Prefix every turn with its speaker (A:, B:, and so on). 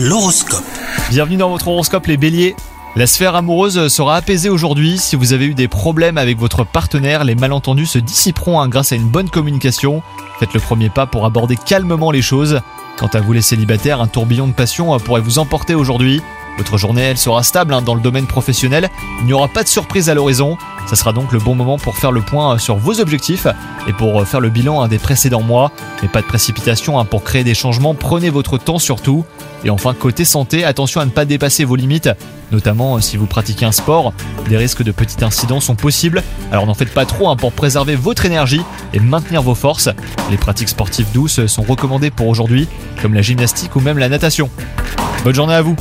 A: L'horoscope.
B: Bienvenue dans votre horoscope les béliers. La sphère amoureuse sera apaisée aujourd'hui. Si vous avez eu des problèmes avec votre partenaire, les malentendus se dissiperont hein, grâce à une bonne communication. Faites le premier pas pour aborder calmement les choses. Quant à vous les célibataires, un tourbillon de passion euh, pourrait vous emporter aujourd'hui. Votre journée, elle sera stable hein, dans le domaine professionnel. Il n'y aura pas de surprise à l'horizon. Ça sera donc le bon moment pour faire le point euh, sur vos objectifs et pour euh, faire le bilan hein, des précédents mois. Mais pas de précipitation hein, pour créer des changements. Prenez votre temps surtout. Et enfin, côté santé, attention à ne pas dépasser vos limites, notamment euh, si vous pratiquez un sport. Des risques de petits incidents sont possibles. Alors n'en faites pas trop pour préserver votre énergie et maintenir vos forces. Les pratiques sportives douces sont recommandées pour aujourd'hui, comme la gymnastique ou même la natation. Bonne journée à vous